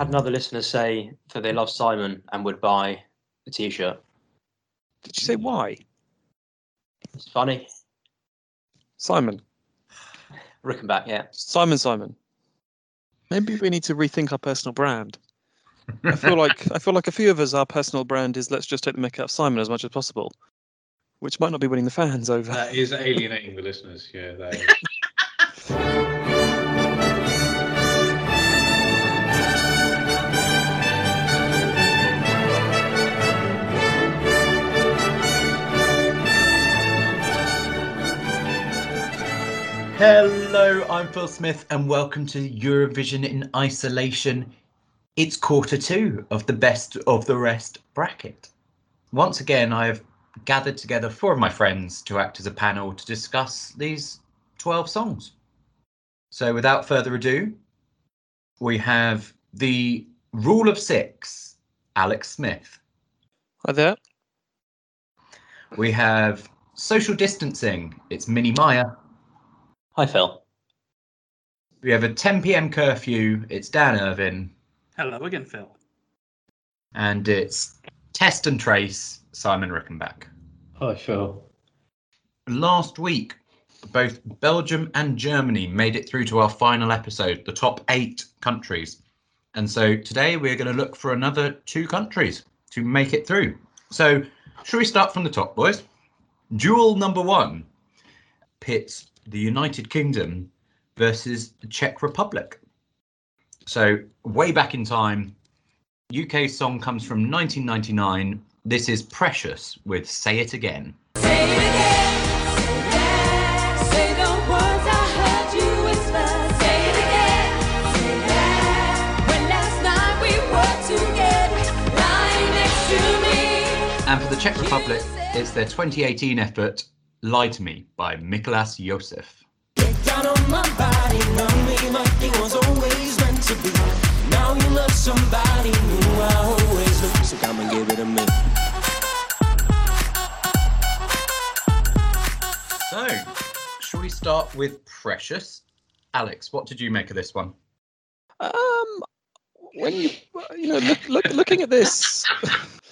Had another listener say that they love Simon and would buy a T-shirt. Did you say why? It's funny. Simon. Rickenback, yeah. Simon Simon. Maybe we need to rethink our personal brand. I feel like I feel like a few of us, our personal brand is let's just take the mick out of Simon as much as possible, which might not be winning the fans over. That is alienating the listeners. Yeah, that is. Hello, I'm Phil Smith, and welcome to Eurovision in Isolation. It's quarter two of the best of the rest bracket. Once again, I have gathered together four of my friends to act as a panel to discuss these 12 songs. So, without further ado, we have the rule of six, Alex Smith. Hi there. We have social distancing, it's Minnie Meyer. Hi, Phil. We have a 10 p.m. curfew, it's Dan Irvin. Hello again, Phil. and it's Test and Trace, Simon Rickenback. Hi, Phil. Last week, both Belgium and Germany made it through to our final episode, the top eight countries. And so today we're going to look for another two countries to make it through. So, should we start from the top, boys? Duel number one pits the United Kingdom versus the Czech Republic. So, way back in time, UK song comes from 1999. This is Precious with Say It Again. Say it again, say that. Say the words I heard you whisper. Say it again, say that. When last night we were together, lying next to me. And for the Czech Republic, it's their 2018 effort, Lie to Me by Mikolas Josef. down on my body, love me like it was always meant to be. Now you love somebody new, I always knew. So come and give it a me. So, shall we start with Precious? Alex, what did you make of this one? Um, when you you know look, look looking at this,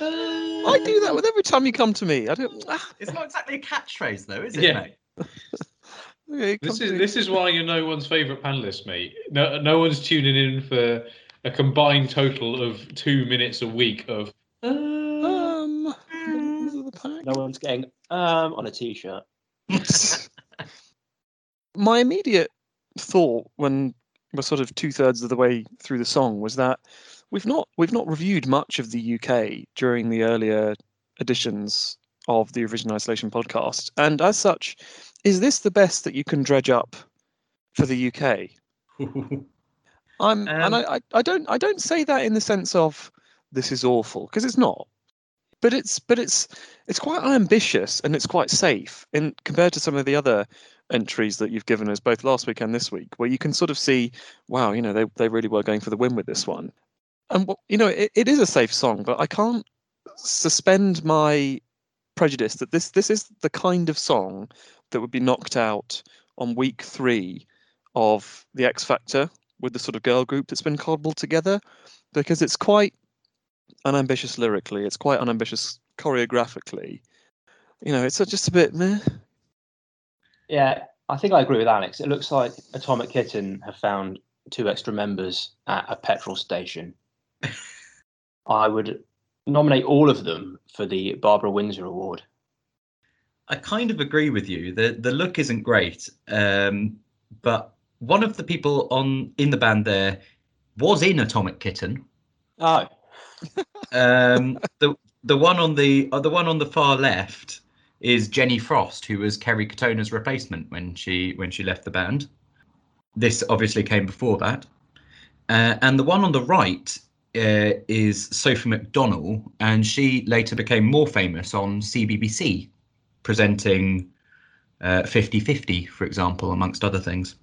I do that with every time you come to me. I don't. Ah, It's not exactly a catchphrase, though, is it, Yeah. mate? okay, This is this is why you're no one's favourite panelist, mate. No, no one's tuning in for a combined total of two minutes a week of. Um, members of the pack. No one's getting um on a T-shirt. my immediate thought when we're sort of two thirds of the way through the song. Was that we've not we've not reviewed much of the UK during the earlier editions of the Original Isolation podcast, and as such, is this the best that you can dredge up for the UK? I'm, Um, and I, I, I don't, I don't say that in the sense of this is awful because it's not, but it's, but it's, it's quite unambitious and it's quite safe in compared to some of the other entries that you've given us both last week and this week, where you can sort of see, wow, you know, they they really were going for the win with this one, and you know, it, it is a safe song, but I can't suspend my prejudice that this this is the kind of song that would be knocked out on week three of the X Factor with the sort of girl group that's been cobbled together because it's quite unambitious lyrically, it's quite unambitious choreographically. You know, it's just a bit meh. Yeah, I think I agree with Alex. It looks like Atomic Kitten have found two extra members at a petrol station. I would nominate all of them for the Barbara Windsor Award. I kind of agree with you. The the look isn't great, um, but one of the people on in the band there was in Atomic Kitten. Oh, Um, the the one on the uh, the one on the far left is Jenny Frost, who was Kerry Katona's replacement when she when she left the band. This obviously came before that, uh, and the one on the right uh, is Sophie McDonnell, and she later became more famous on CBBC, presenting uh, 50-50, for example, amongst other things.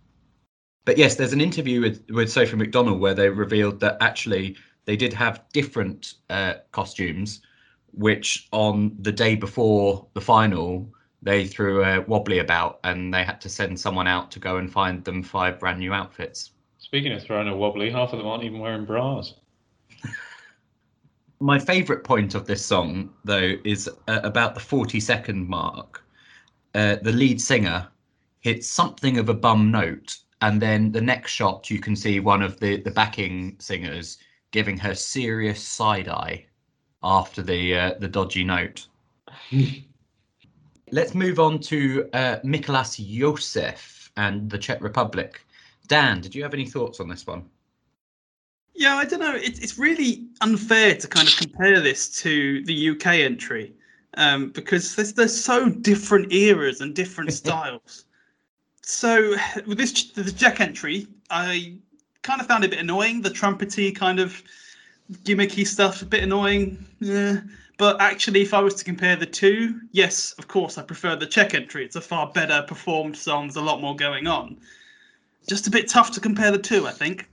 But yes, there's an interview with with Sophie McDonnell where they revealed that actually they did have different uh, costumes, which on the day before the final they threw a wobbly about and they had to send someone out to go and find them five brand new outfits. speaking of throwing a wobbly, half of them aren't even wearing bras. My favourite point of this song, though, is uh, about the 40 second mark. Uh, the lead singer hits something of a bum note, and then the next shot you can see one of the, the backing singers giving her serious side eye after the uh, the dodgy note. Let's move on to uh, Mikolas Josef and the Czech Republic. Dan, did you have any thoughts on this one? Yeah, I don't know. It, it's really unfair to kind of compare this to the UK entry um, because there's, there's so different eras and different styles. So with this the Czech entry, I kind of found it a bit annoying. The trumpety kind of gimmicky stuff, a bit annoying. Yeah. But actually, if I was to compare the two, yes, of course, I prefer the Czech entry. It's a far better performed song. There's a lot more going on. Just a bit tough to compare the two, I think.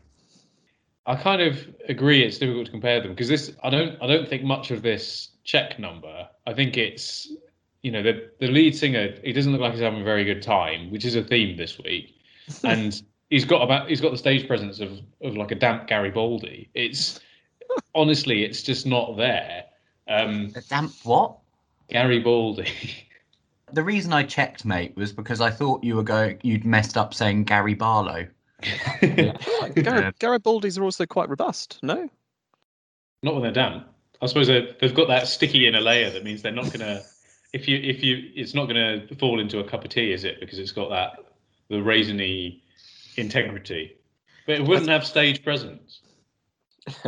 I kind of agree. It's difficult to compare them because this. I don't. I don't think much of this Czech number. I think it's. You know, the the lead singer. He doesn't look like he's having a very good time, which is a theme this week, and he's got about. He's got the stage presence of of like a damp Garibaldi. It's honestly, it's just not there. Um, A damp what? Garibaldi. The reason I checked, mate, was because I thought you were going, you'd messed up saying Gary Barlow. Like, Gar- Garibaldis are also quite robust, no? not when they're damp. I suppose they- they've got that sticky inner layer that means they're not gonna. If you if you, it's not gonna fall into a cup of tea, is it? Because it's got that the raisiny integrity, but it wouldn't have stage presence.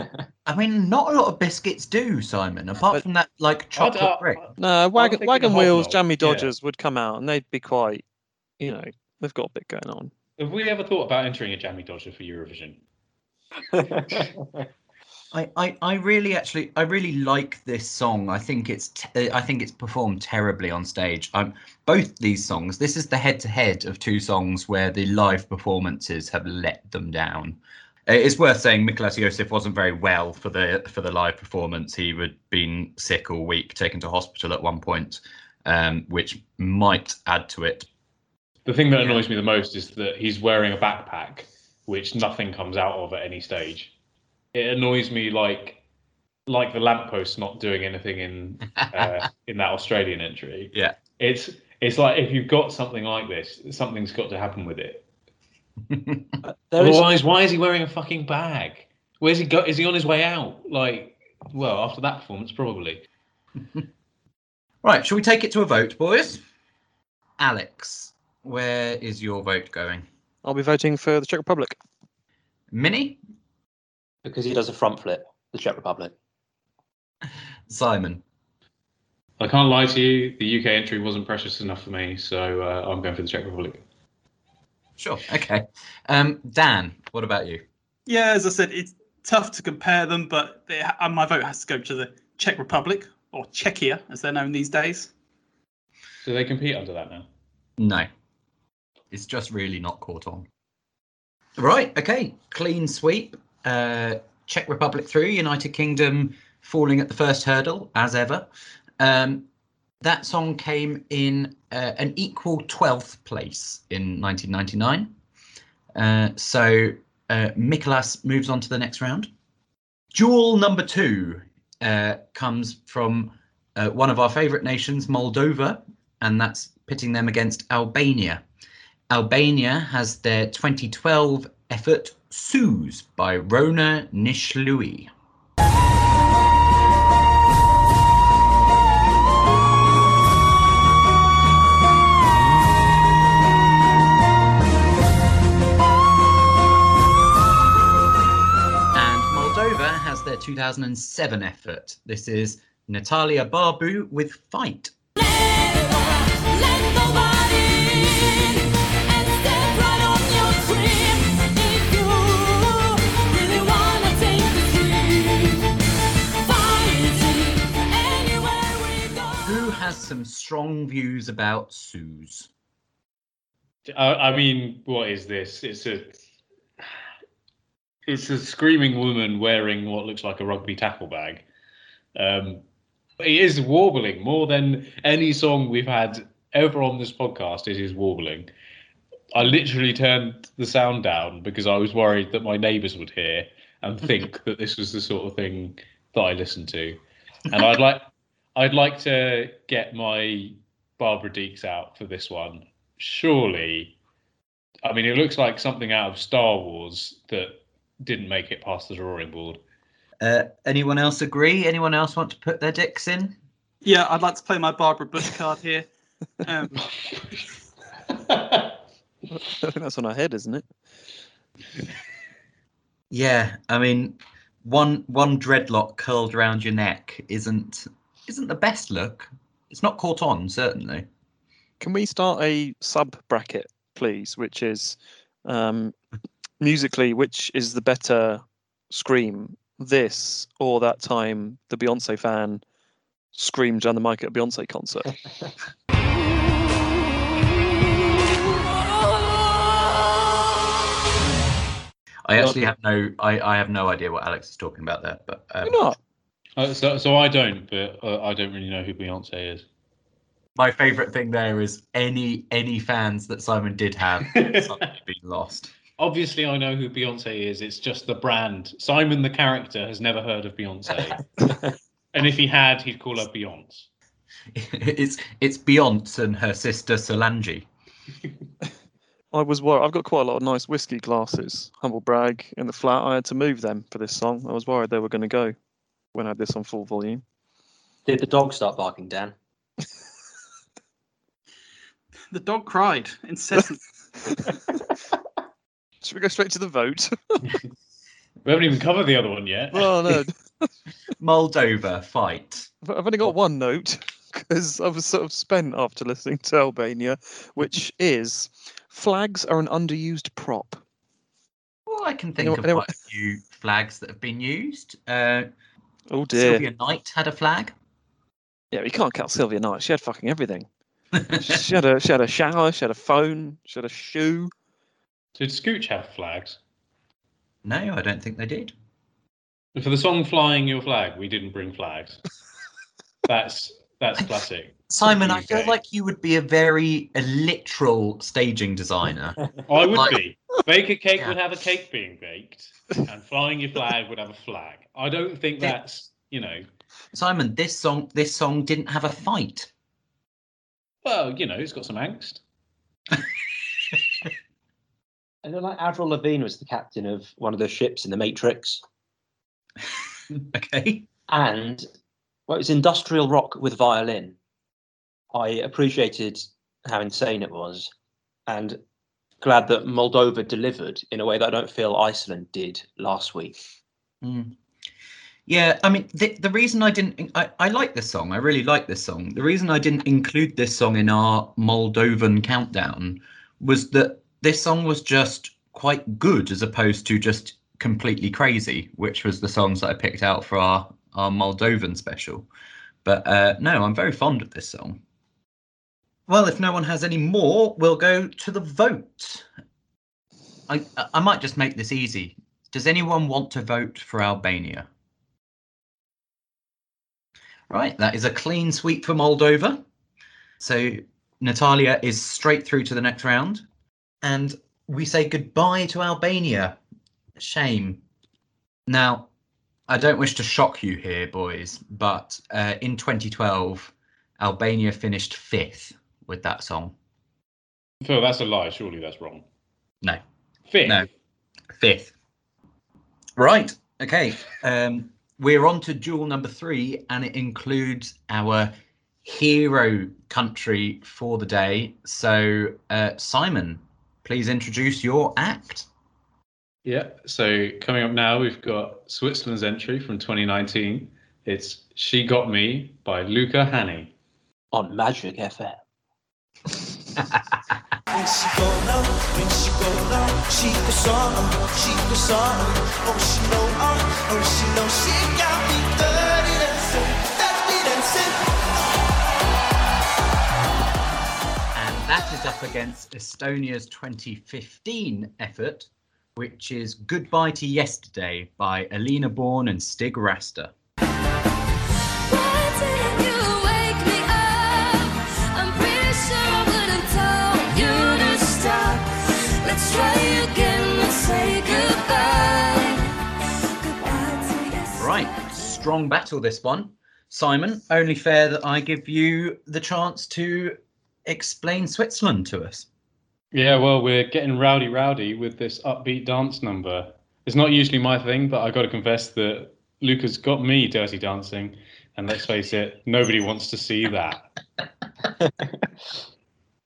I mean, not a lot of biscuits do, Simon, apart But- from that, like, I chocolate don't- brick. No, wagon, wagon wheels, hobnob, jammy yeah. dodgers would come out and they'd be quite, you know, they've got a bit going on. Have we ever thought about entering a jammy dodger for Eurovision? I, I, I really actually I really like this song. I think it's te- I think it's performed terribly on stage. Um, both these songs. This is the head to head of two songs where the live performances have let them down. Uh, It's worth saying Mikolas Josef wasn't very well for the for the live performance. He had been sick all week, taken to hospital at one point, um, which might add to it. The thing that annoys me the most is that he's wearing a backpack, which nothing comes out of at any stage. It annoys me like like the lamppost not doing anything in uh, in that Australian entry. Yeah. It's it's like if you've got something like this, something's got to happen with it. there is Otherwise, why is he wearing a fucking bag? Where's he go? Is he on his way out? Like, well, after that performance, probably. Right, shall we take it to a vote, boys? Alex, where is your vote going? I'll be voting for the Czech Republic. Minnie, because he does a front flip, the Czech Republic. Simon. I can't lie to you. The UK entry wasn't precious enough for me, so uh, I'm going for the Czech Republic. Sure. Okay. Um, Dan, what about you? Yeah, as I said, it's tough to compare them, but they, uh, my vote has to go to the Czech Republic or Czechia, as they're known these days. Do they compete under that now? No. It's just really not caught on. Right. Okay. Clean sweep. Uh, Czech Republic through. United Kingdom falling at the first hurdle as ever. Um, that song came in uh, an equal 12th place in 1999. Uh, so uh, Mikolas moves on to the next round. Duel number two uh, comes from uh, one of our favourite nations, Moldova, and that's pitting them against Albania. Albania has their 2012 effort Suus by Rona Nishliu. And Moldova has their 2007 effort. This is Natalia Barbu with Fight. Some strong views about Suus? I, I mean, what is this? It's a it's a screaming woman wearing what looks like a rugby tackle bag. Um, it is warbling more than any song we've had ever on this podcast. It is warbling. I literally turned the sound down because I was worried that my neighbours would hear, and think that this was the sort of thing that I listened to. And I'd like I'd like to get my Barbara Dex out for this one. Surely, I mean, it looks like something out of Star Wars that didn't make it past the drawing board. Uh, anyone else agree? Anyone else want to put their dicks in? Yeah, I'd like to play my Barbara Bush card here. Um, I think that's on our head, isn't it? Yeah, I mean, one one dreadlock curled around your neck isn't isn't the best look. It's not caught on, certainly. Can we start a sub bracket, please? Which is um, musically, which is the better scream, this or that time the Beyonce fan screamed down the mic at a Beyonce concert? I actually have no I, I have no idea what Alex is talking about there, but um, Why not? Uh, so, so I don't, but uh, I don't really know who Beyonce is. my favourite thing there is any any fans that Simon did have suddenly been lost. Obviously, I know who Beyonce is. It's just the brand. Simon, the character, has never heard of Beyonce, and if he had, he'd call her Beyonce. it's it's Beyonce and her sister Solange. I was worried. I've got quite a lot of nice whiskey glasses, humble brag, in the flat. I had to move them for this song. I was worried they were going to go when I had this on full volume. Did the dog start barking, Dan? the dog cried incessantly. Should we go straight to the vote? We haven't even covered the other one yet. well, no, Moldova fight. I've I've only got one note because I was sort of spent after listening to Albania, which is flags are an underused prop. Well, I can think Anyone- of anyone- quite a few flags that have been used. Uh, Oh dear. Silvia Night had a flag. Yeah, you can't count Silvia Night. She had fucking everything. she had a she had a shower. She had a phone. She had a shoe. Did Scooch have flags? no, I don't think they did. For the song "Flying Your Flag," we didn't bring flags. That's that's classic. Simon, I feel like you would be a very a literal staging designer. I would Like- be. Bake a cake Yeah. would have a cake being baked, and flying your flag would have a flag. I don't think Yeah. that's you know. Simon, this song this song didn't have a fight. Well, you know, it's got some angst. I know, like Avril Lavigne was the captain of one of the ships in the Matrix, okay. and well, it was industrial rock with violin. I appreciated how insane it was, and glad that Moldova delivered in a way that I don't feel Iceland did last week. Mm. Yeah, I mean, the, the reason I didn't, I, I like this song. I really like this song. The reason I didn't include this song in our Moldovan countdown was that this song was just quite good as opposed to just completely crazy, which was the songs that I picked out for our, our Moldovan special. But uh, no, I'm very fond of this song. Well, if no one has any more, we'll go to the vote. I, I might just make this easy. Does anyone want to vote for Albania? Right, that is a clean sweep for Moldova. So Natalia is straight through to the next round. And we say goodbye to Albania. Shame. Now, I don't wish to shock you here, boys, but uh, in 2012, Albania finished fifth with that song. Phil, that's a lie. Surely that's wrong. No, Fifth. No. fifth. Right. Okay. Um, we're on to duel number three, and it includes our hero country for the day. So, uh, Simon, please introduce your act. Yeah. So coming up now, we've got Switzerland's entry from 2019. It's "She Got Me" by Luca Hänni. On Magic FM. When she go low, when she go low, she go something, she go something. Oh, she know, oh, oh, she know, she got me dirty dancing, dirty dancing. And that is up against Estonia's 2015 effort, which is Goodbye to Yesterday by Elina Born and Stig Rästa. Strong battle this one. Simon, only fair that I give you the chance to explain Switzerland to us. Yeah, well, we're getting rowdy, rowdy with this upbeat dance number. It's not usually my thing, but I got to confess that Luca's got me dirty dancing, and let's face it, nobody wants to see that.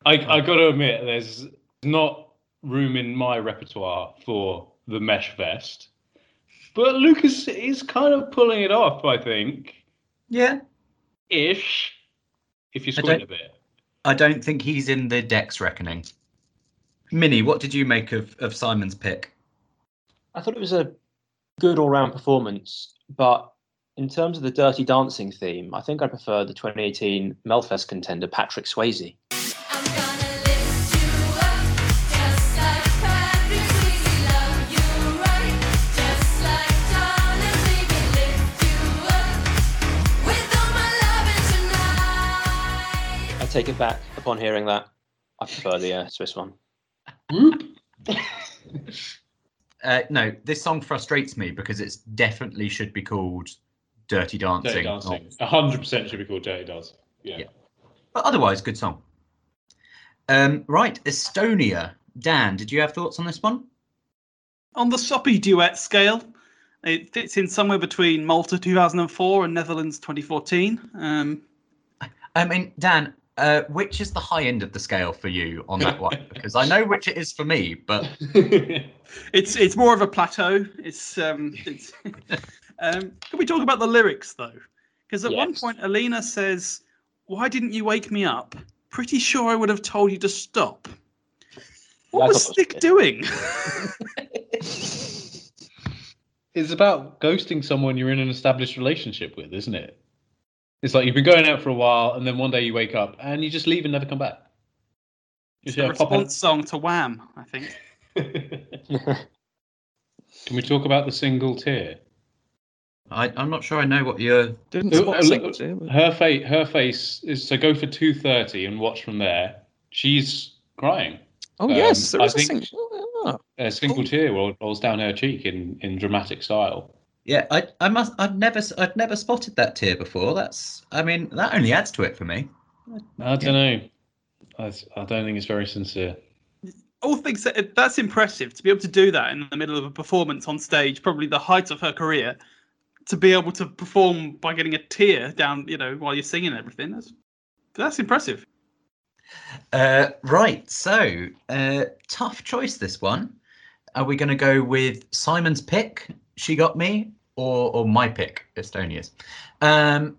I I got to admit, there's not room in my repertoire for the mesh vest, but Lucas is kind of pulling it off. I think, Yeah. ish, if you I squint don't- a bit. I don't think he's in the Dex reckoning. Minnie, what did you make of, of Simon's pick? I thought it was a good all round performance, but in terms of the dirty dancing theme, I think I prefer the 2018 Melfest contender Patrick Swayze. Take it back upon hearing that. I prefer the uh, Swiss one. Uh, no, this song frustrates me because it's definitely should be called Dirty Dancing. Dirty not- dancing, hundred percent should be called dirty dancing. Yeah. Yeah. But otherwise, good song. Um, right, Estonia. Dan, did you have thoughts on this one? On the soppy duet scale, it fits in somewhere between Malta 2004 and Netherlands 2014. Um, I mean, Dan, uh, which is the high end of the scale for you on that one? Because I know which it is for me, but it's it's more of a plateau. It's um, it's. um, can we talk about the lyrics though? Because at one point, Elina says, "Why didn't you wake me up? Pretty sure I would have told you to stop." What Yeah, was thought that was Stig good. doing? it's about ghosting someone you're in an established relationship with, isn't it? It's like you've been going out for a while, and then one day you wake up and you just leave and never come back. It's Just, the pop in- response song to Wham, I think. Can we talk about the single tear? I, I'm not sure I know what you're. Didn't spot uh, singles, look, yeah, but- Her face, her face is so go for two thirty and watch from there. She's crying. Oh um, yes, there I is a think- single. Ah, A single tear rolls down her cheek in, in dramatic style. Yeah, I, I must. I've never, s- I've never spotted that tear before. That's. I mean, that only adds to it for me. I don't know. I, I don't think it's very sincere. All things that, that's impressive to be able to do that in the middle of a performance on stage, probably the height of her career. To be able to perform by getting a tear down, you know, while you're singing everything. That's that's impressive. Uh, right. So, uh, tough choice this one. Are we going to go with Simon's pick? She got me, or or my pick, Estonia's. Um,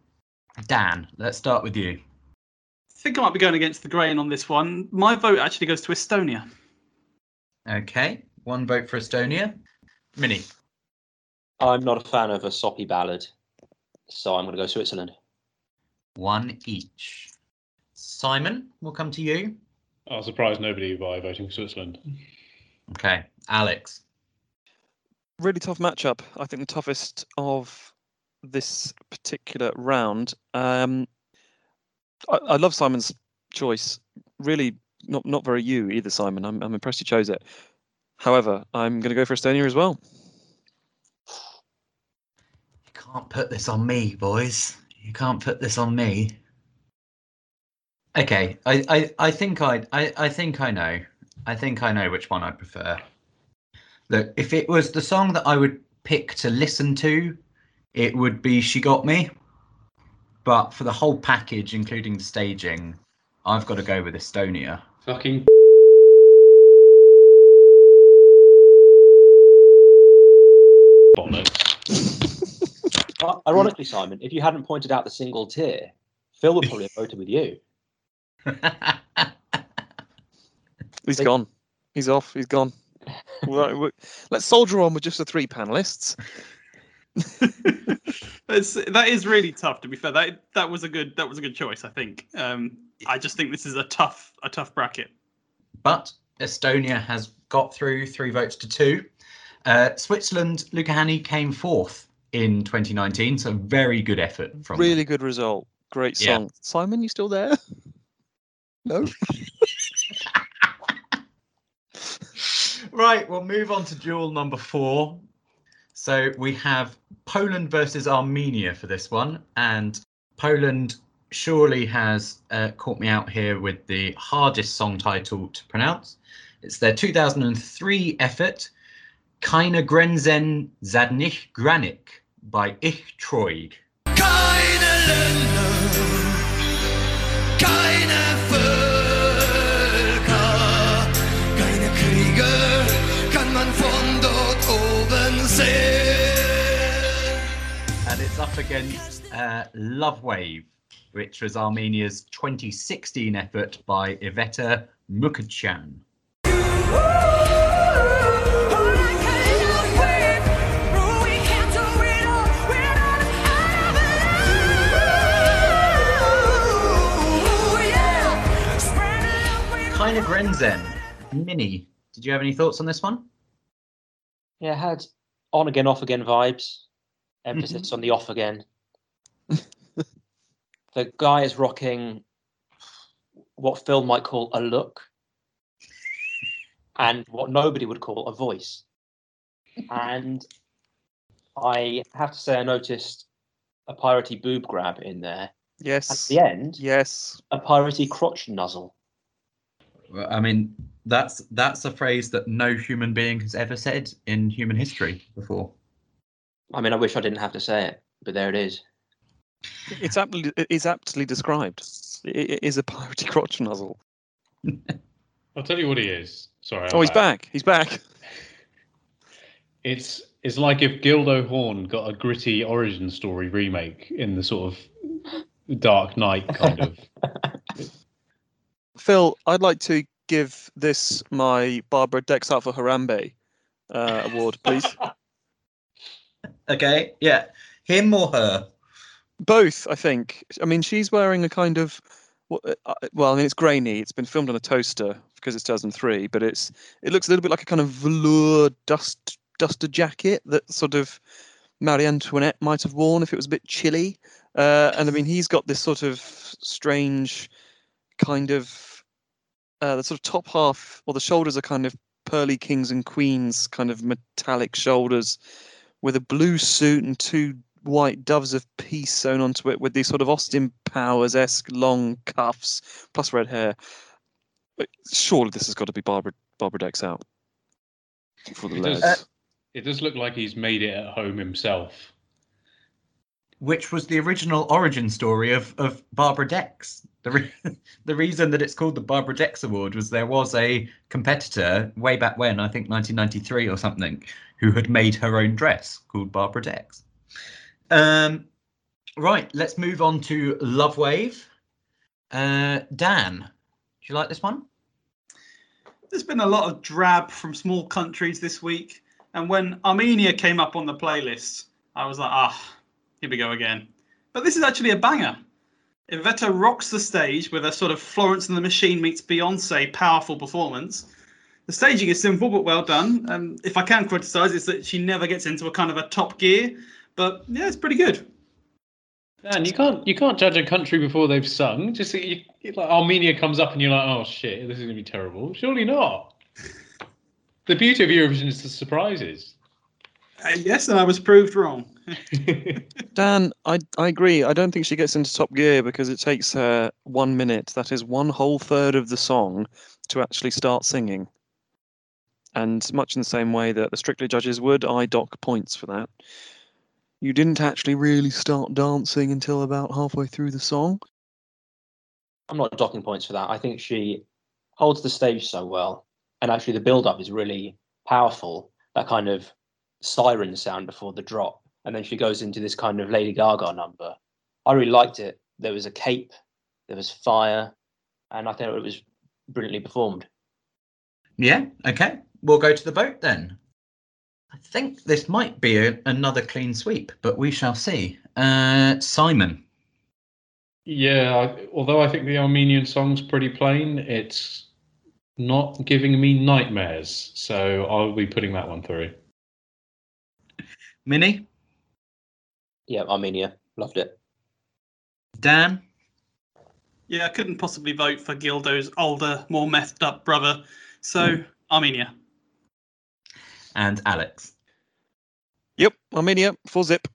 Dan, let's start with you. I think I might be going against the grain on this one. My vote actually goes to Estonia. Okay, one vote for Estonia. Minnie. I'm not a fan of a soppy ballad, so I'm going to go Switzerland. One each. Simon, we'll come to you. I'll surprise nobody by voting for Switzerland. Okay, Alex. Really tough matchup. I think the toughest of this particular round. Um, I, I love Simon's choice. Really, not not very you either, Simon. I'm I'm impressed you chose it. However, I'm going to go for Estonia as well. You can't put this on me, boys. You can't put this on me. Okay, I, I, I think I, I I think I know. I think I know which one I prefer. Look, if it was the song that I would pick to listen to, it would be She Got Me. But for the whole package, including the staging, I've got to go with Estonia. Fucking bollocks. Uh, Ironically, Simon, if you hadn't pointed out the single tear, Phil would probably have voted with you. He's They- gone. He's off. He's gone. Right, let's soldier on with just the three panelists. It's, that is really tough. To be fair, that that was a good that was a good choice. I think. Um, I just think this is a tough a tough bracket. but Estonia has got through three votes to two. Uh, Switzerland, Luca Hänni came fourth in 2019, so very good effort from them. Really good result. Great Yeah. song. Simon, you still there? No. Right, we'll move on to duel number four. So we have Poland versus Armenia for this one, and Poland surely has uh, caught me out here with the hardest song title to pronounce. It's their 2003 effort, Keine Grenzen Żadnych granic by Ich Troje. Keine Länder, it's up against uh, Love Wave, which was Armenia's 2016 effort by Iveta Mukuchyan. Keine Grenzen. Minnie, did you have any thoughts on this one? Yeah, it had on again, off again vibes. Emphasis mm-hmm. on the off again. the guy is rocking what Phil might call a look, and what nobody would call a voice. And I have to say, I noticed a piratey boob grab in there. Yes. At the end, Yes. a piratey crotch nuzzle. Well, I mean, that's that's a phrase that no human being has ever said in human history before. I mean, I wish I didn't have to say it, but there it is. It's aptly it is aptly described. It, it is a piratey crotch nozzle. I'll tell you what he is. Sorry. Oh, I'm he's back. He's back. It's it's like if Guildo Horn got a gritty origin story remake in the sort of Dark Knight kind of. Phil, I'd like to give this my Barbara Dex out for Harambe uh, award, please. Okay, yeah, him or her? Both, I think. I mean, she's wearing a kind of uh, well, I mean, it's grainy. It's been filmed on a toaster because it's 2003, but it's it looks a little bit like a kind of velour dust duster jacket that sort of Marie Antoinette might have worn if it was a bit chilly. Uh, and I mean, he's got this sort of strange kind of uh, the sort of top half or the shoulders are kind of pearly kings and queens kind of metallic shoulders with a blue suit and two white doves of peace sewn onto it with these sort of Austin Powers esque long cuffs plus red hair. Surely this has got to be Barbara Barbara Dex out for the It does, lads. Uh, it does look like he's made it at home himself. Which was the original origin story of of Barbara Dex. The re- the reason that it's called the Barbara Dex Award was there was a competitor way back when, I think 1993 or something, who had made her own dress called Barbara Dex. Um, right, let's move on to Love Wave. Uh, Dan, do you like this one? There's been a lot of drab from small countries this week, and when Armenia came up on the playlist, I was like, ah, here we go again. But this is actually a banger. Iveta rocks the stage with a sort of Florence and the Machine meets Beyonce powerful performance. The staging is simple but well done. Um, if I can criticise, it's that she never gets into a kind of a top gear, but yeah, it's pretty good. Man, you can't you can't judge a country before they've sung. Just you, you- like Armenia comes up and you're like, oh shit, this is gonna be terrible. Surely not. The beauty of Eurovision is the surprises. Uh, yes, and I was proved wrong. Dan, I I agree. I don't think she gets into top gear because it takes her one minute. That is one whole third of the song to actually start singing. And much in the same way that the Strictly judges would, I dock points for that. You didn't actually really start dancing until about halfway through the song. I'm not docking points for that. I think she holds the stage so well, and actually the build-up is really powerful. That kind of siren sound before the drop, and then she goes into this kind of Lady Gaga number. I really liked it. There was a cape, there was fire, and I thought it was brilliantly performed. Yeah, okay. We'll go to the vote then. I think this might be a, another clean sweep, but we shall see. Uh, Simon. Yeah, I, although I think the Armenian song's pretty plain, it's not giving me nightmares. So I'll be putting that one through. Minnie? Yeah, Armenia loved it. Dan? Yeah, I couldn't possibly vote for Guildo's older, more methed up brother. So, Armenia. And Alex. Yep, Armenia, full zip.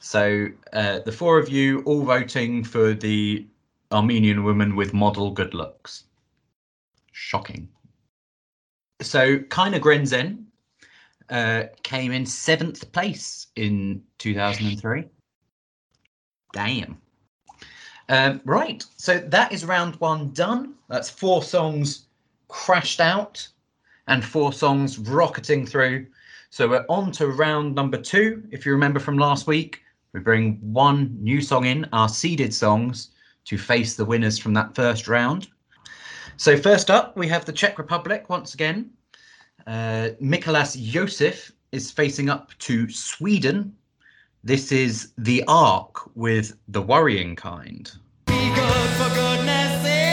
So uh, the four of you all voting for the Armenian woman with model good looks. Shocking. So Keine Grenzen uh, came in seventh place in 2003. Damn. Um, right, so that is round one done. That's four songs crashed out and four songs rocketing through. So we're on to round number two. If you remember from last week, we bring one new song in, our seeded songs, to face the winners from that first round. So first up, we have the Czech Republic once again. Uh, Mikolas Josef is facing up to Sweden. This is The Ark with The Worrying Kind. Be good for goodness sake.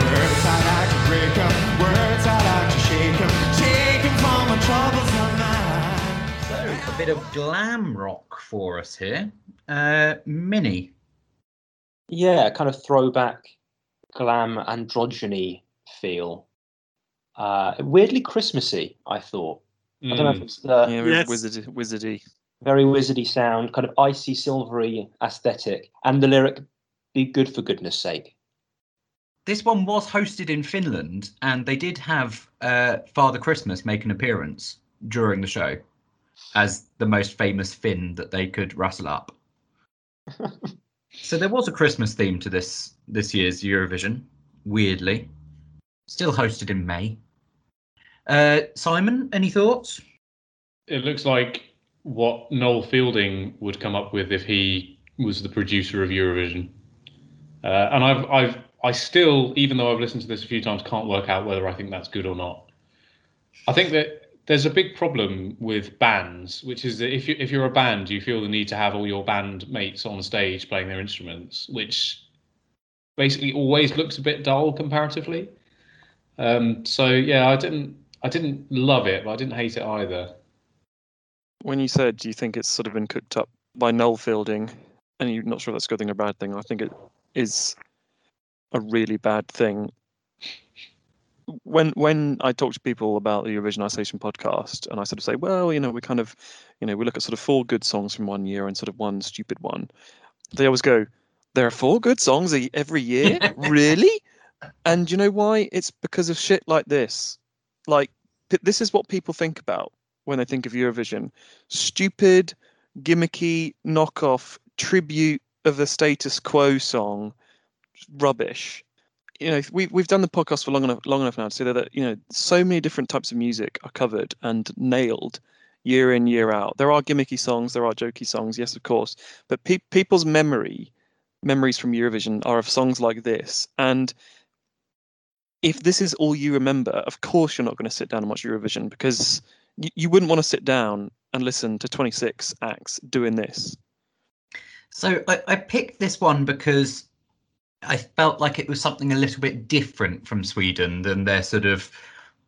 Words I like to break 'em, words I like to shake 'em, shake 'em from my troubles of mind. So a bit of glam rock for us here. Uh, Minnie. Yeah, kind of throwback glam androgyny feel. Uh, weirdly Christmassy, I thought. I don't know if Mm. it's the Yeah, Yes. wizard, wizardy. very wizardy sound, kind of icy, silvery aesthetic, and the lyric "Be good for goodness sake." This one was hosted in Finland, and they did have uh, Father Christmas make an appearance during the show as the most famous Finn that they could rustle up. so there was a Christmas theme to this this year's Eurovision. Weirdly, still hosted in May. Uh, Simon, any thoughts? It looks like what Noel Fielding would come up with if he was the producer of Eurovision. Uh, and I've, I've, I still, even though I've listened to this a few times, can't work out whether I think that's good or not. I think that there's a big problem with bands, which is that if you if you're a band, you feel the need to have all your band mates on stage playing their instruments, which basically always looks a bit dull comparatively. Um, so yeah, I didn't I didn't love it, but I didn't hate it either. When you said do you think it's sort of been cooked up by Noel Fielding, and you're not sure if that's a good thing or a bad thing, I think it is a really bad thing. When when I talk to people about the Isolation podcast, and I sort of say, well, you know, we kind of, you know, we look at sort of four good songs from one year and sort of one stupid one. They always go, there are four good songs every year, really? And you know why? It's because of shit like this. Like this is what people think about when they think of Eurovision: stupid, gimmicky, knockoff tribute of the status quo song, rubbish. You know, we've we've done the podcast for long enough long enough now to say that you know so many different types of music are covered and nailed year in year out. There are gimmicky songs, there are jokey songs, yes, of course, but pe- people's memory memories from Eurovision are of songs like this, and if this is all you remember, of course you're not going to sit down and watch Eurovision because you, you wouldn't want to sit down and listen to 26 acts doing this. So I, I picked this one because I felt like it was something a little bit different from Sweden than their sort of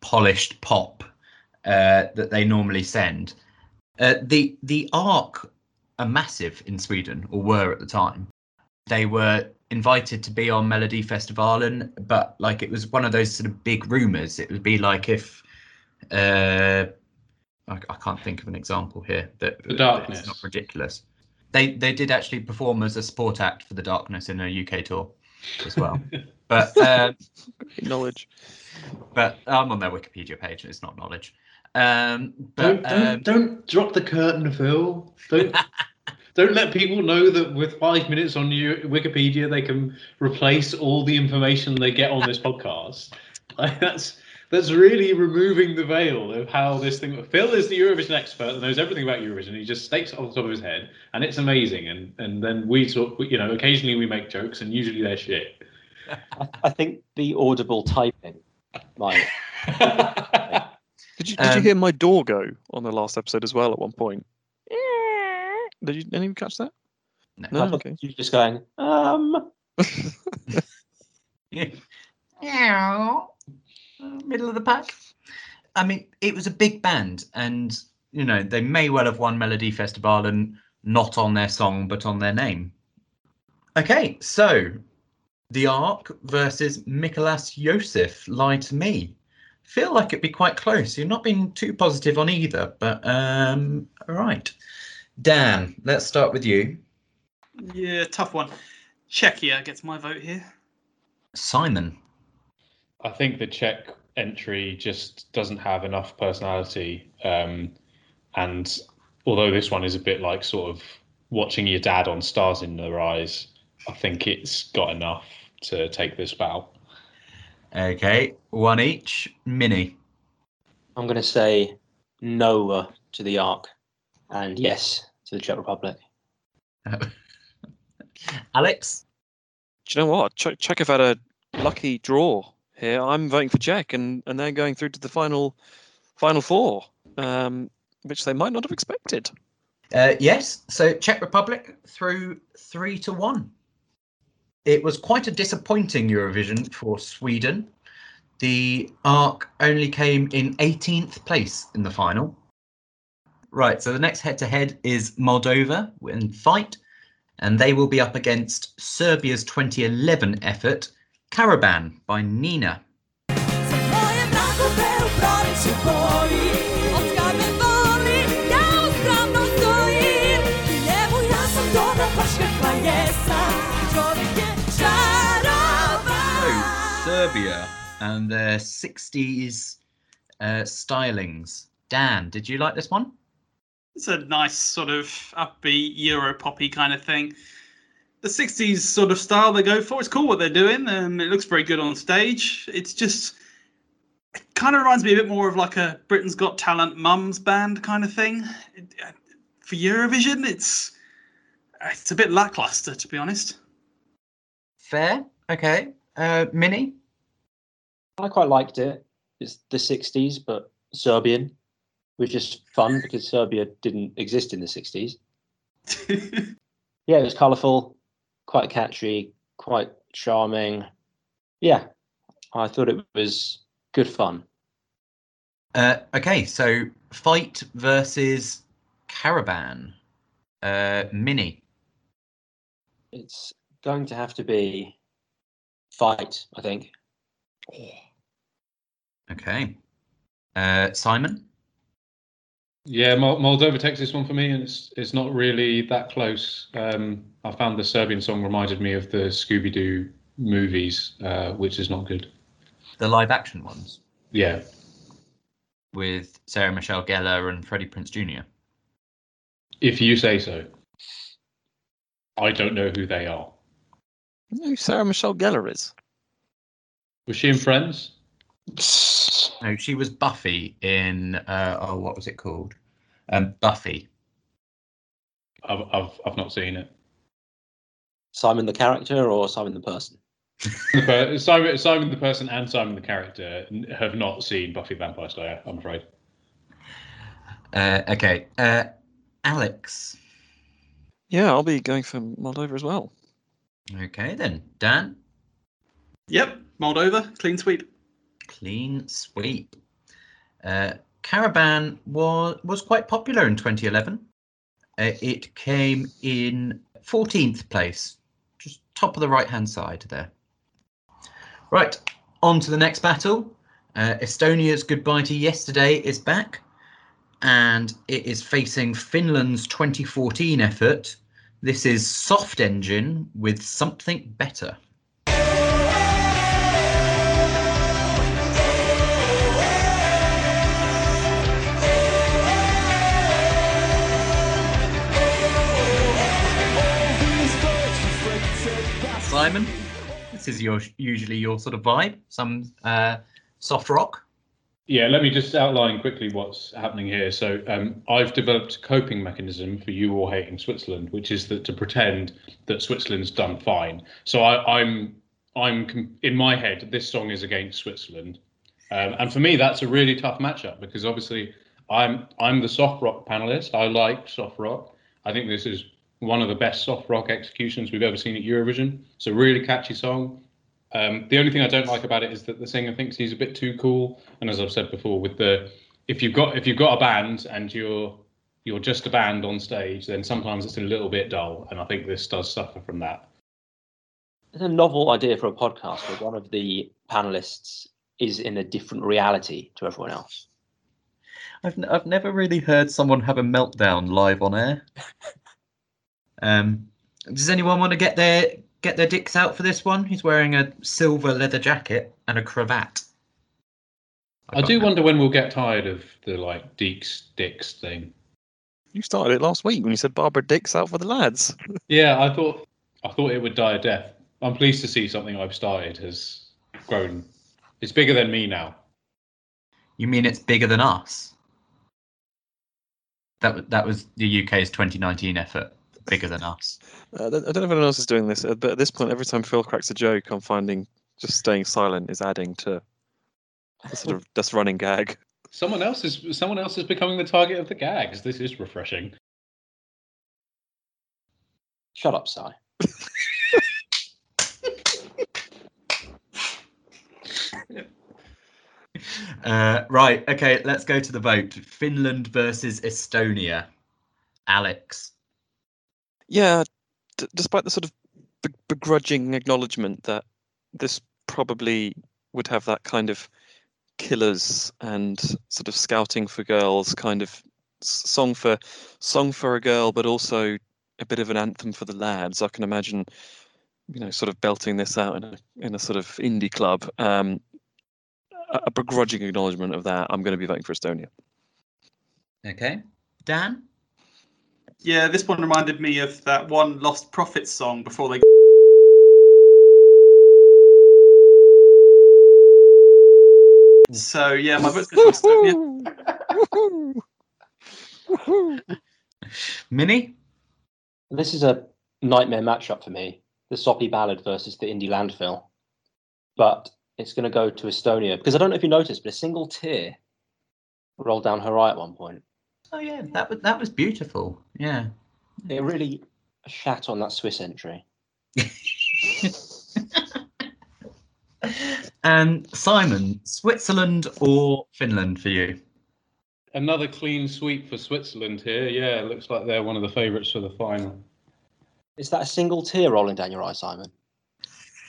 polished pop uh, that they normally send. Uh, the the Ark are massive in Sweden, or were at the time. They were invited to be on Melodifestivalen, but like it was one of those sort of big rumors. It would be like if uh, I, I can't think of an example here that The Darkness. is not ridiculous. They they did actually perform as a support act for the Darkness in a UK tour as well. but uh, Knowledge. but I'm on their Wikipedia page. and It's not knowledge. Um, but Don't don't, um, don't drop the curtain, Phil. Don't don't let people know that with five minutes on your Wikipedia they can replace all the information they get on this podcast. Like that's that's really removing the veil of how this thing. Phil is the Eurovision expert and knows everything about Eurovision. He just stakes it on the top of his head, and it's amazing. And and then we talk. You know, occasionally we make jokes, and usually they're shit. I, I think the audible typing might. Did you did you Um, hear my door go on the last episode as well at one point? Did you any of you catch that? No. No, okay. You're just going. Um, Meow. Middle of the pack. I mean, it was a big band, and you know they may well have won Melody Festival and not on their song but on their name. Okay, so the Ark versus Mikolas Josef. Lie to me. feel like it'd be quite close. You've not been too positive on either, but um, all right. Dan, let's start with you. Yeah, tough one. Czechia gets my vote here. Simon. I think the Czech entry just doesn't have enough personality. Um, and although this one is a bit like sort of watching your dad on Stars in Their Eyes, I think it's got enough to take this bow. Okay, one each. Minnie. I'm going to say Noah to the Ark and yes to the Czech Republic. Alex. Do you know what? Czech, Czech have had a lucky draw here. I'm voting for Czech, and, and they're going through to the final final four, um, which they might not have expected. Uh, yes, so Czech Republic through three to one. It was quite a disappointing Eurovision for Sweden. The Ark only came in 18th place in the final. Right, so the next head to head is Moldova in fight, and they will be up against Serbia's 2011 effort, Caravan by Nina. Serbia and their 60s uh, stylings. Dan, did you like this one? It's a nice sort of upbeat Euro poppy kind of thing. The 60s sort of style they go for. It's cool what they're doing. Um, it looks very good on stage. It's just it kind of reminds me a bit more of like a Britain's Got Talent mums band kind of thing. Uh, for Eurovision, it's it's a bit lackluster to be honest. Fair. Okay. Uh, Minnie? I quite liked it. It's the 60s, but Serbian, which is fun because Serbia didn't exist in the 60s. Yeah, it was colourful, quite catchy, quite charming. Yeah, I thought it was good fun. Uh, okay, so fight versus caravan. Uh, Minnie. It's going to have to be fight, I think. Okay. Uh, Simon. Yeah, Moldova takes this one for me, and it's it's not really that close. Um, I found the Serbian song reminded me of the Scooby Doo movies, uh, which is not good. The live action ones Yeah, with Sarah Michelle Gellar and Freddie Prinze Jr. if you say so. I don't know who they are. You know who Sarah Michelle Gellar is? Was she in Friends? No, she was Buffy in uh, oh, what was it called? Um, Buffy. I've I've, I've not seen it. Simon the character or Simon the person? Simon, Simon the person and Simon the character have not seen Buffy Vampire Slayer. I'm afraid. Uh, okay. Uh, Alex. Yeah, I'll be going for Moldova as well. Okay then. Dan. yep, Moldova, clean sweep. Clean sweep. Uh, Caravan was was quite popular in 2011. Uh, it came in 14th place, just top of the right hand side there. Right, on to the next battle. Uh, Estonia's Goodbye to Yesterday is back, and it is facing Finland's 2014 effort. This is Softengine with Something Better. Simon, this is your usually your sort of vibe. Some uh, soft rock. Yeah, let me just outline quickly what's happening here. So, um, I've developed a coping mechanism for you all hating Switzerland, which is that to pretend that Switzerland's done fine. So, I, I'm, I'm in my head, this song is against Switzerland, um, and for me, that's a really tough matchup because obviously, I'm, I'm the soft rock panelist. I like soft rock. I think this is one of the best soft rock executions we've ever seen at Eurovision. It's a really catchy song. Um, the only thing I don't like about it is that the singer thinks he's a bit too cool. And as I've said before, with the if you've got if you've got a band and you're you're just a band on stage, then sometimes it's a little bit dull. And I think this does suffer from that. It's a novel idea for a podcast where one of the panelists is in a different reality to everyone else. I've n- I've never really heard someone have a meltdown live on air. um, does anyone want to get their get their dicks out for this one? He's wearing a silver leather jacket and a cravat. I do wonder when we'll get tired of the like Deeks Dicks thing. You started it last week when you said Barbara Dick's out for the lads. Yeah, I thought I thought it would die a death. I'm pleased to see something I've started has grown. It's bigger than me now. You mean it's bigger than us? That that was the UK's 2019 effort. Bigger than us. Uh, I don't know if anyone else is doing this, uh, but at this point, every time Phil cracks a joke, I'm finding just staying silent is adding to the sort of just running gag. Someone else is someone else is becoming the target of the gags. This is refreshing. Shut up, Si. Uh, right. Okay. Let's go to the vote. Finland versus Estonia. Alex. Yeah, d- despite the sort of be- begrudging acknowledgement that this probably would have that kind of killers and sort of scouting for girls kind of song for song for a girl, but also a bit of an anthem for the lads. I can imagine, you know, sort of belting this out in a in a sort of indie club. Um, a begrudging acknowledgement of that. I'm going to be voting for Estonia. Okay. Dan. Yeah, this one reminded me of that one Lostprophets song before they. So yeah, my vote's going to Estonia. Woohoo! Woohoo! This is a nightmare matchup for me. The soppy ballad versus the indie landfill. But it's going to go to Estonia because I don't know if you noticed, but a single tear rolled down her eye at one point. Oh yeah, that was that was beautiful. Yeah. It really shat on that Swiss entry. and um, Simon, Switzerland or Finland for you? Another clean sweep for Switzerland here. Yeah, it looks like they're one of the favourites for the final. Is that a single tear rolling down your eye, Simon?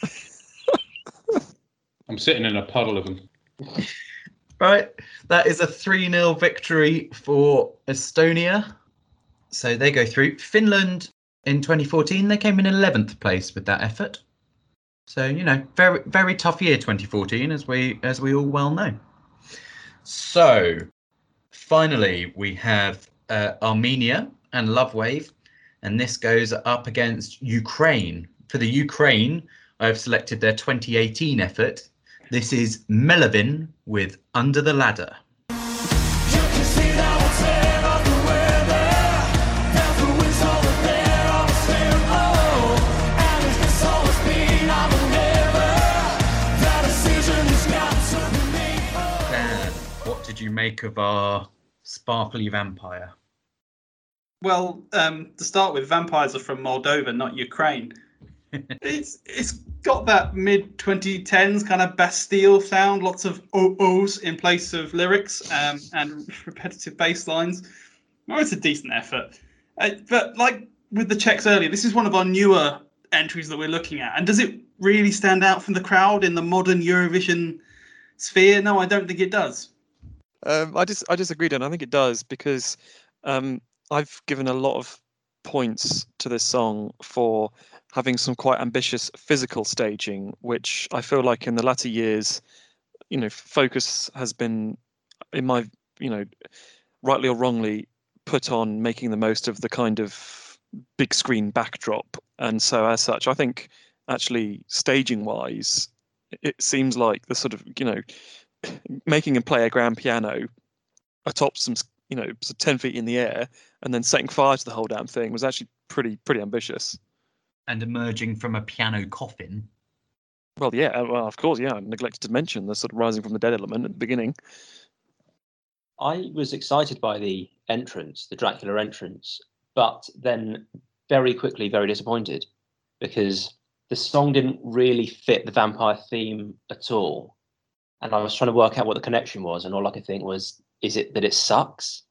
I'm sitting in a puddle of them. Right. That is a 3 0 victory for Estonia. So they go through. Finland in 2014, they came in 11th place with that effort. So, you know, very very tough year 2014 as we as we all well know. So, finally we have uh, Armenia and Love Wave and this goes up against Ukraine. For the Ukraine, I've selected their 2018 effort. This is Melovin with Under the Ladder. You make of our sparkly vampire? Well, um, to start with, vampires are from Moldova, not Ukraine. It's it's got that mid 2010s kind of Bastille sound, lots of oh ohs in place of lyrics um, and repetitive bass lines. Oh, it's a decent effort. Uh, but like with the Czechs earlier, this is one of our newer entries that we're looking at. And does it really stand out from the crowd in the modern Eurovision sphere? No, I don't think it does. Um, I just I disagree, Dan. I think it does because um, I've given a lot of points to this song for having some quite ambitious physical staging, which I feel like in the latter years, you know, focus has been, in my, you know, rightly or wrongly, put on making the most of the kind of big screen backdrop, and so as such, I think actually staging wise, it seems like the sort of you know making him play a grand piano atop some you know 10 feet in the air and then setting fire to the whole damn thing was actually pretty pretty ambitious And emerging from a piano coffin. well yeah uh, well of course yeah I neglected to mention the sort of rising from the dead element at the beginning I was excited by the entrance, the Dracula entrance, but then very quickly very disappointed because the song didn't really fit the vampire theme at all. And I was trying to work out what the connection was, and all I could think was, is it that it sucks?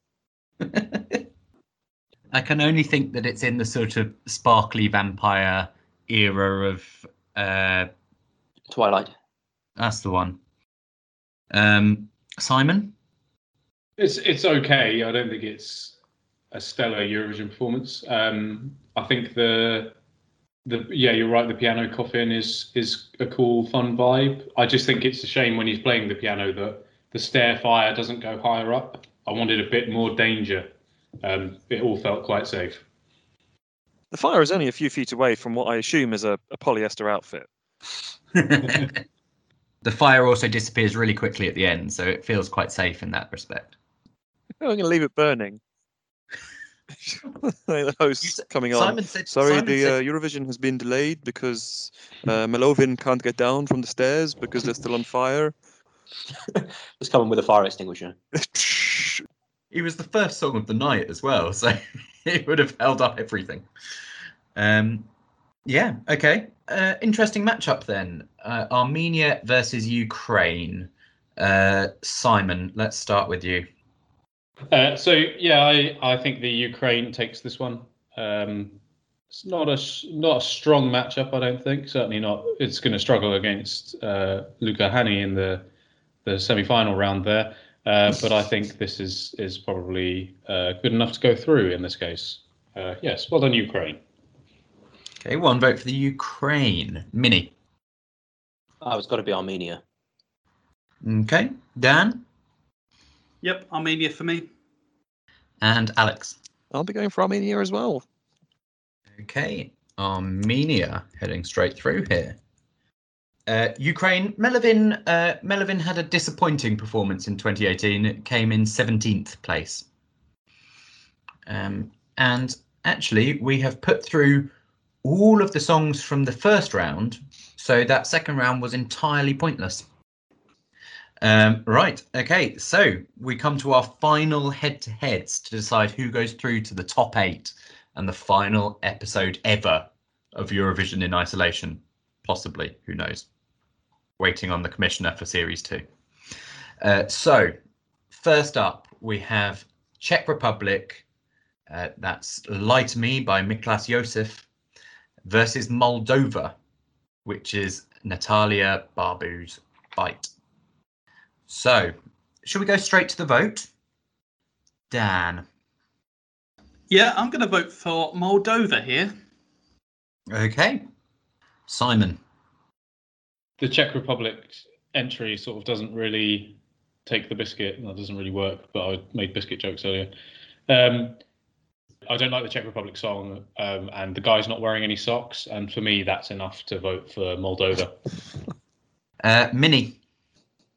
I can only think that it's in the sort of sparkly vampire era of uh Twilight. that's the one. Um, Simon. It's it's okay. I don't think it's a stellar Eurovision performance. Um, I think the the yeah, you're right. The piano coffin is is a cool, fun vibe. I just think it's a shame when he's playing the piano that the stair fire doesn't go higher up. I wanted a bit more danger. Um, it all felt quite safe. The fire is only a few feet away from what I assume is a, a polyester outfit. the fire also disappears really quickly at the end, so it feels quite safe in that respect. I'm going to leave it burning. the host coming on. Simon said. Sorry, Simon the said- uh, Eurovision has been delayed because uh, Melovin can't get down from the stairs because they're still on fire. Just coming with a fire extinguisher. He was the first song of the night as well, so it would have held up everything. Um, yeah, okay. Uh, interesting matchup then. Uh, Armenia versus Ukraine. Uh, Simon, let's start with you. Uh, so yeah, I, I think the Ukraine takes this one. Um, it's not a not a strong matchup, I don't think. Certainly not. It's going to struggle against uh, Luca Hänni in the the semi final round there. Uh, but I think this is is probably uh, good enough to go through in this case. Uh, yes, well done, Ukraine. Okay, one vote for the Ukraine. Minnie. Oh, it's got to be Armenia. Okay, Dan Yep, Armenia for me. and Alex. I'll be going for Armenia as well. Okay, Armenia heading straight through here. Uh, Ukraine, Melovin, uh, Melovin had a disappointing performance in 2018. It came in 17th place. Um, and actually, we have put through all of the songs from the first round, so that second round was entirely pointless. Um, right, okay, so we come to our final head to heads to decide who goes through to the top eight and the final episode ever of Eurovision in isolation. Possibly, who knows? Waiting on the commissioner for series two. Uh, so, first up, we have Czech Republic. Uh, that's to Me by Mikolas Josef versus Moldova, which is Natalia Barbu's Bite. So, should we go straight to the vote? Dan. Yeah, I'm going to vote for Moldova here. Okay. Simon. The Czech Republic entry sort of doesn't really take the biscuit. That doesn't really work. But I made biscuit jokes earlier. Um, I don't like the Czech Republic song, um, and the guy's not wearing any socks. And for me, that's enough to vote for Moldova. Uh, Minnie.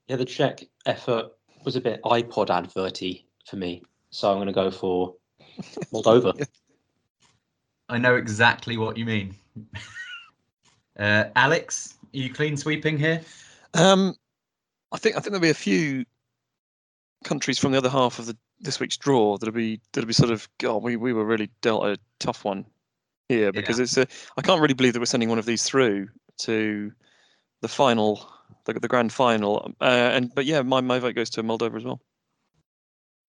Yeah, the Czech effort was a bit iPod adverty for me, so I'm going to go for Moldova. I know exactly what you mean. uh, Alex, are you clean sweeping here? Um, I think I think there'll be a few countries from the other half of the this week's draw that'll be that'll be sort of God, we, we were really dealt a tough one here because it's a I can't really believe that we're sending one of these through to the final the, the grand final uh, and but yeah my, my vote goes to Moldova as well.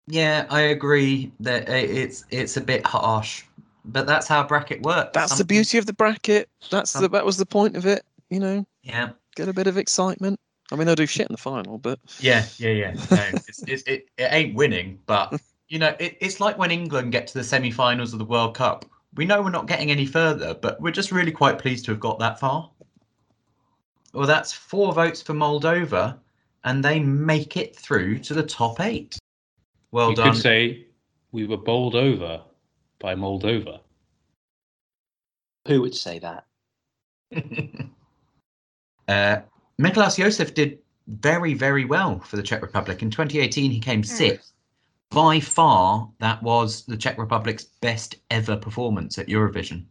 Yeah, I agree that it's it's a bit harsh, but that's how bracket works. That's the beauty of the bracket. That's the that was the point of it. You know, Yeah, get a bit of excitement. I mean, they'll do shit in the final, but yeah, yeah, yeah. No, it's, it's, it, it ain't winning, but you know, it, it's like when England get to the semi-finals of the World Cup. We know we're not getting any further, but we're just really quite pleased to have got that far. Well, that's four votes for Moldova, and they make it through to the top eight. Well you done. could say we were bowled over by Moldova. Who would say that? uh, Mikolas Josef did very, very well for the Czech Republic. In 2018, he came sixth. By far, that was the Czech Republic's best ever performance at Eurovision.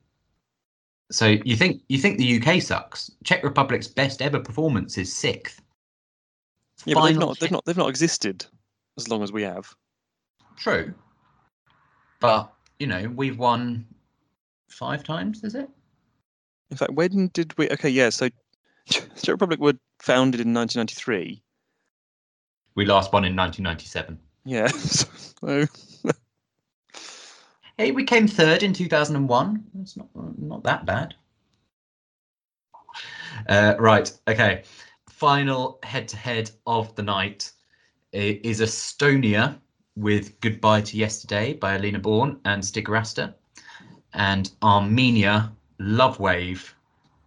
So you think you think the UK sucks? Czech Republic's best ever performance is sixth. yeah, but they've not they've not they've not existed as long as we have. True, but you know we've won five times. Is it? In fact, when did we? Okay, yeah. So, Czech Republic were founded in 1993. We last won in 1997. Yeah. So, Hey, we came third in 2001. That's not not that bad. Uh, right. Okay. final head-to-head of the night is Estonia with "Goodbye to Yesterday" by Elina Born and Stig Rästa, and Armenia "Love Wave"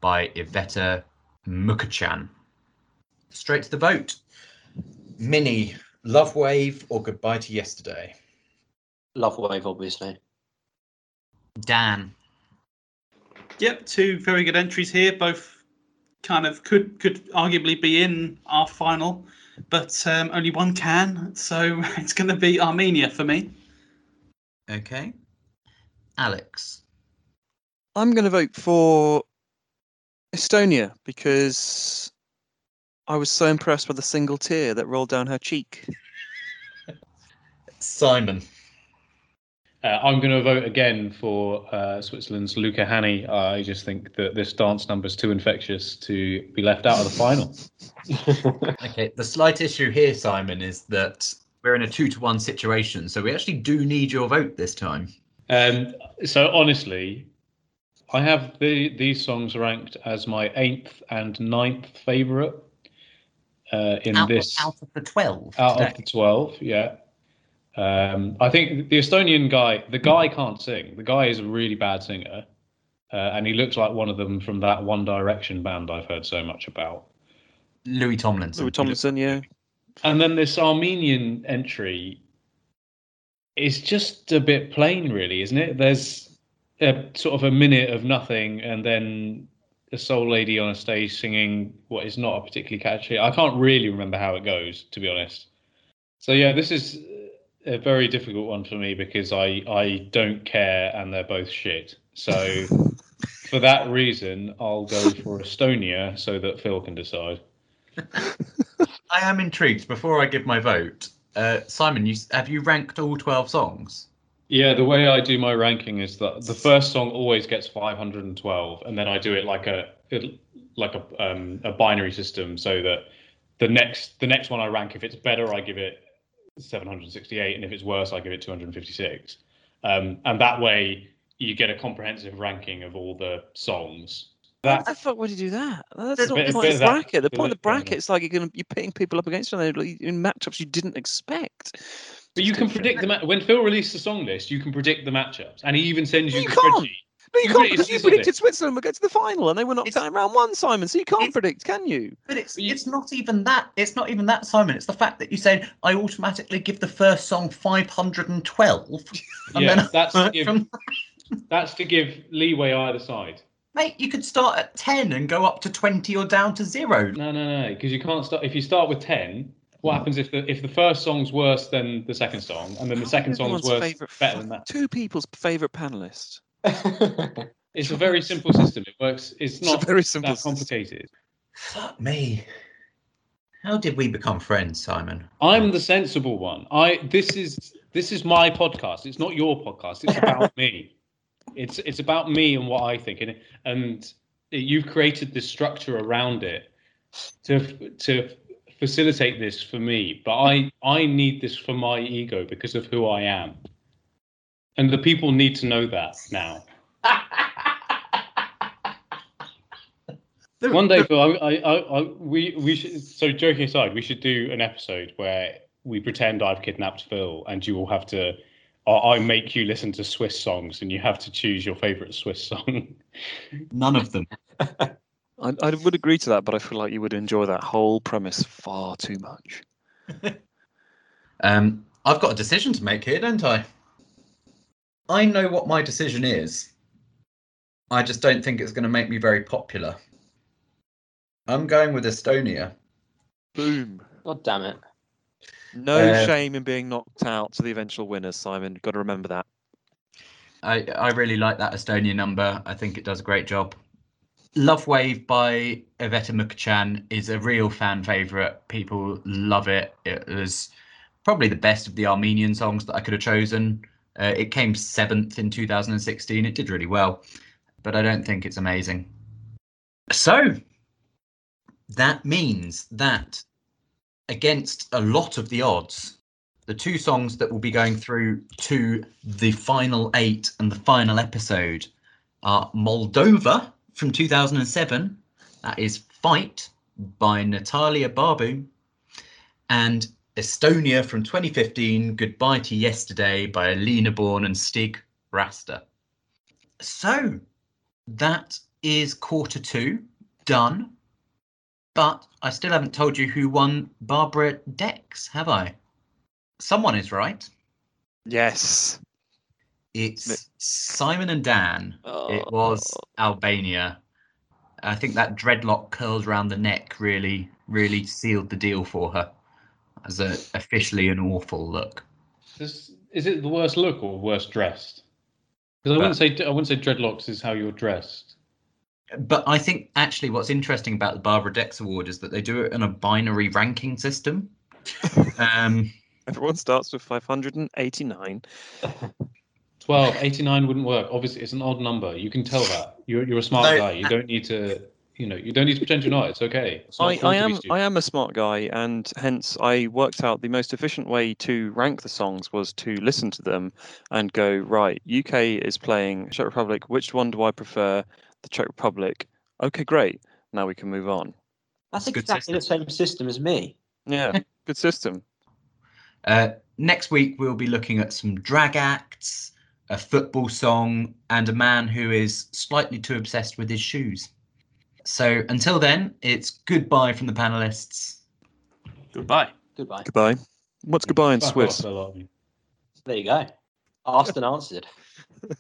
by Iveta Mukuchyan. Straight to the vote. Minnie, Love Wave or Goodbye to Yesterday? Love Wave, obviously. Dan. Yep, two very good entries here. Both kind of could could arguably be in our final, but um, only one can. So it's going to be Armenia for me. Okay. Alex. I'm going to vote for Estonia because I was so impressed with the single tear that rolled down her cheek. Simon. Uh, I'm going to vote again for uh, Switzerland's Luca Hani. I just think that this dance number is too infectious to be left out of the final. Okay, the slight issue here, Simon, is that we're in a two to one situation, so we actually do need your vote this time. Um, so honestly, I have the these songs ranked as my eighth and ninth favorite uh, in out, this out of the 12. out today. of the 12 yeah um i think the estonian guy the guy can't sing the guy is a really bad singer uh, and he looks like one of them from that one direction band i've heard so much about Louis Tomlinson. Louis Tomlinson, yeah. and then this armenian entry is just a bit plain really isn't it there's a sort of a minute of nothing and then a soul lady on a stage singing what is not a particularly catchy i can't really remember how it goes to be honest so yeah this is a very difficult one for me because i i don't care and they're both shit so for that reason i'll go for estonia so that phil can decide I am intrigued. Before I give my vote, uh, Simon, you have you ranked all 12 songs? Yeah, the way I do my ranking is that the first song always gets 512, and then I do it like a like a um, a binary system, so that the next the next one I rank, if it's better, I give it 768, and if it's worse, I give it 256. Um, and that way, you get a comprehensive ranking of all the songs. That the fuck would you do that? That's not the point of the bracket. The point of the that going on. bracket is like you're going to you're pitting people up against each other in matchups you didn't expect. But you can predict the ma- when Phil released the song list, you can predict the matchups, and he even sends you You the can't. spreadsheet. No, you You can't really- because you predicted. Switzerland would go to the final and they were knocked It's- out in round one, Simon. So you can't predict, can you? But it's But you- it's not even that. It's not even that, Simon. It's the fact that you said I automatically give the first song 512. And Yeah, then that's to give- from, That's to give leeway either side. mate, you could start at 10 and go up to 20 or down to zero. No, no, no, because you can't start. If you start with ten, what happens if the if the first song's worse than the second song, and then the second song's Everyone's worse, favourite better fu- than that? Two people's favourite panelists. It's a very simple system. It works. It's It's not very simple that system. complicated. Fuck me. How did we become friends, Simon? I'm the sensible one. I this is this is my podcast. It's not your podcast. It's about me. It's it's about me and what I think, and and you've created this structure around it to to facilitate this for me. But I I need this for my ego because of who I am, and the people need to know that now. One day, Phil, I, I, I, I, we, we should. So, joking aside, we should do an episode where we pretend I've kidnapped Phil, and you will have to. I I make you listen to Swiss songs, and you have to choose your favorite Swiss song. None of them. I, I would agree to that, but I feel like you would enjoy that whole premise far too much. Um, I've got a decision to make here, don't I? I know what my decision is. I just don't think it's going to make me very popular. I'm going with Estonia. Boom. God damn it. No Uh, shame in being knocked out to the eventual winners, Simon. Got to remember that. I, I really like that Estonia number. I think it does a great job. Love Wave by Iveta Mukuchyan is a real fan favourite. People love it. It was probably the best of the Armenian songs that I could have chosen. Uh, it came seventh in 2016. It did really well, but I don't think it's amazing. So that means that against a lot of the odds, the two songs that will be going through to the final eight and the final episode are Moldova from 2007. That is Fight by Natalia Barbu, and Estonia from 2015, Goodbye to Yesterday by Elina Born and Stig Rästa. So that is quarter two done, but I still haven't told you who won Barbara Dex, have I? Someone is right. Yes. It's Simon and Dan. It Oh. was Albania. I think that dreadlock curls around the neck really, really sealed the deal for her as a officially an awful look. This, is it the worst look or worst dressed? Because I wouldn't say I wouldn't say dreadlocks is how you're dressed. But I think actually what's interesting about the Barbara Dex Award is that they do it in a binary ranking system. um, Everyone starts with 589. 12, 89 wouldn't work. Obviously, it's an odd number. You can tell that. You're, you're a smart No. guy. You don't need to, you know, you don't need to pretend you're not. It's okay. It's not I, cool I am. I am a smart guy, and hence I worked out the most efficient way to rank the songs was to listen to them and go right. UK is playing Czech Republic. Which one do I prefer? The Czech Republic. Okay, great. Now we can move on. That's Good exactly the same system as me. Yeah, good system. uh, next week we'll be looking at some drag acts, a football song, and a man who is slightly too obsessed with his shoes. So until then, it's goodbye from the panelists. Goodbye. Goodbye. Goodbye. What's goodbye in Fuck Swiss? a lot of you. There you go. Asked and answered.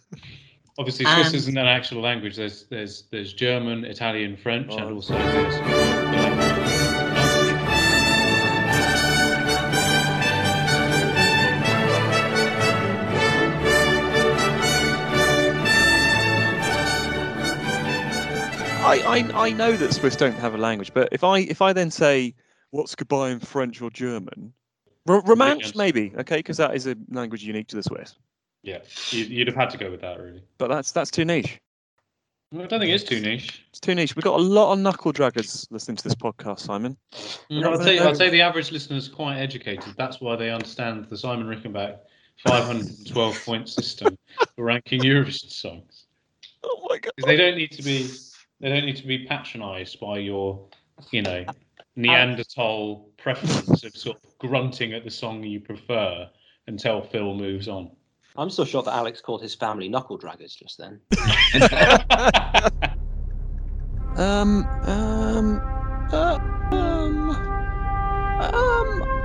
Obviously, Swiss And- isn't an actual language. There's there's there's German, Italian, French, and Oh. also I, I I know that Swiss don't have a language, but if I if I then say what's goodbye in French or German, R- understand. maybe okay, because that is a language unique to the Swiss. Yeah, you, you'd have had to go with that, really. But that's that's too niche. I don't think it's too niche. It's too niche. We've got a lot of knuckle draggers listening to this podcast, Simon. Mm, I'd say. I'd say the average listener is quite educated. That's why they understand the Simon Rickenbach 512 point system for ranking Eurovision songs. Oh my god! Because they don't need to be they don't need to be patronised by your, you know, Neanderthal preference of sort of grunting at the song you prefer until Phil moves on. I'm still shocked that Alex called his family knuckle draggers just then. Um um uh, um um. um